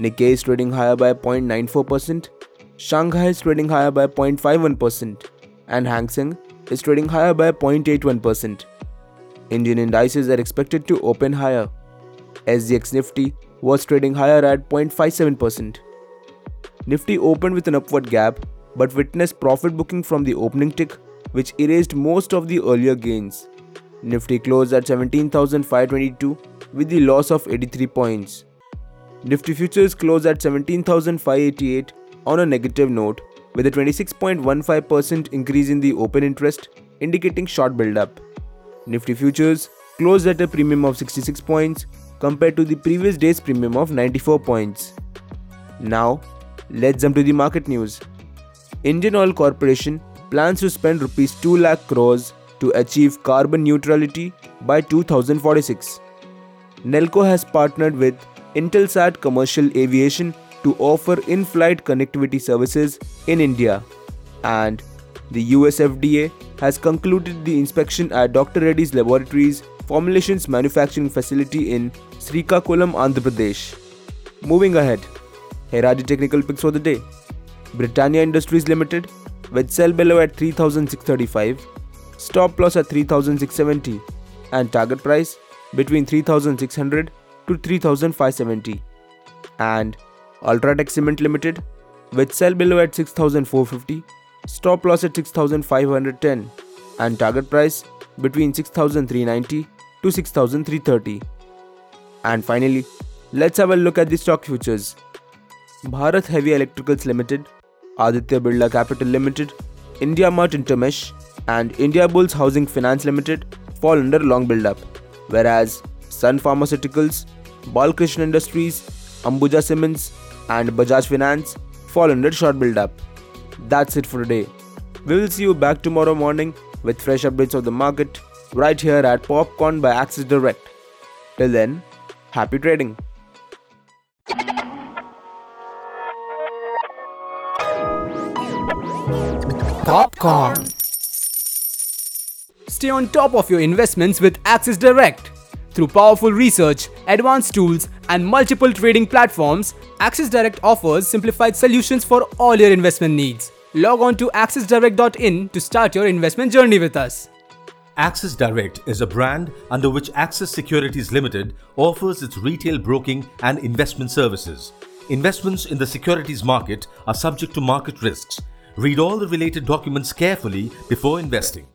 Nikkei is trading higher by 0.94%, Shanghai is trading higher by 0.51%, and Hang Seng is trading higher by 0.81%. Indian indices are expected to open higher. SGX Nifty was trading higher at 0.57%. Nifty opened with an upward gap but witnessed profit booking from the opening tick, which erased most of the earlier gains. Nifty closed at 17,522 with the loss of 83 points. Nifty futures closed at 17,588 on a negative note with a 26.15% increase in the open interest indicating short build-up. Nifty futures closed at a premium of 66 points compared to the previous day's premium of 94 points. Now, let's jump to the market news. Indian Oil Corporation plans to spend rupees 2 lakh crores to achieve carbon neutrality by 2046. Nelco has partnered with Intelsat Commercial Aviation to offer in-flight connectivity services in India and the US FDA has concluded the inspection at Dr. Reddy's Laboratories formulations manufacturing facility in Srikakulam, Andhra Pradesh. Moving ahead, here are the technical picks for the day. Britannia Industries Limited with sell below at 3635, stop loss at 3670 and target price between 3600 to 3570 and Ultratech Cement Limited with sell below at 6450, stop loss at 6510 and target price between 6390 to 6330. And finally, let's have a look at the stock futures. Bharat Heavy Electricals Limited, Aditya Birla Capital Limited, India Mart Intermesh, and India Bulls Housing Finance Limited fall under long build-up, whereas Sun Pharmaceuticals, Balkrishna Industries, Ambuja Cements, and Bajaj Finance fall under short build-up. That's it for today. We will see you back tomorrow morning with fresh updates of the market right here at Popcorn by Axis Direct. Till then, happy trading. Popcorn. Stay on top of your investments with Axis Direct. Through powerful research, advanced tools, and multiple trading platforms, Axis Direct offers simplified solutions for all your investment needs. Log on to axisdirect.in to start your investment journey with us. Axis Direct is a brand under which Axis Securities Limited offers its retail broking and investment services. Investments in the securities market are subject to market risks. Read all the related documents carefully before investing.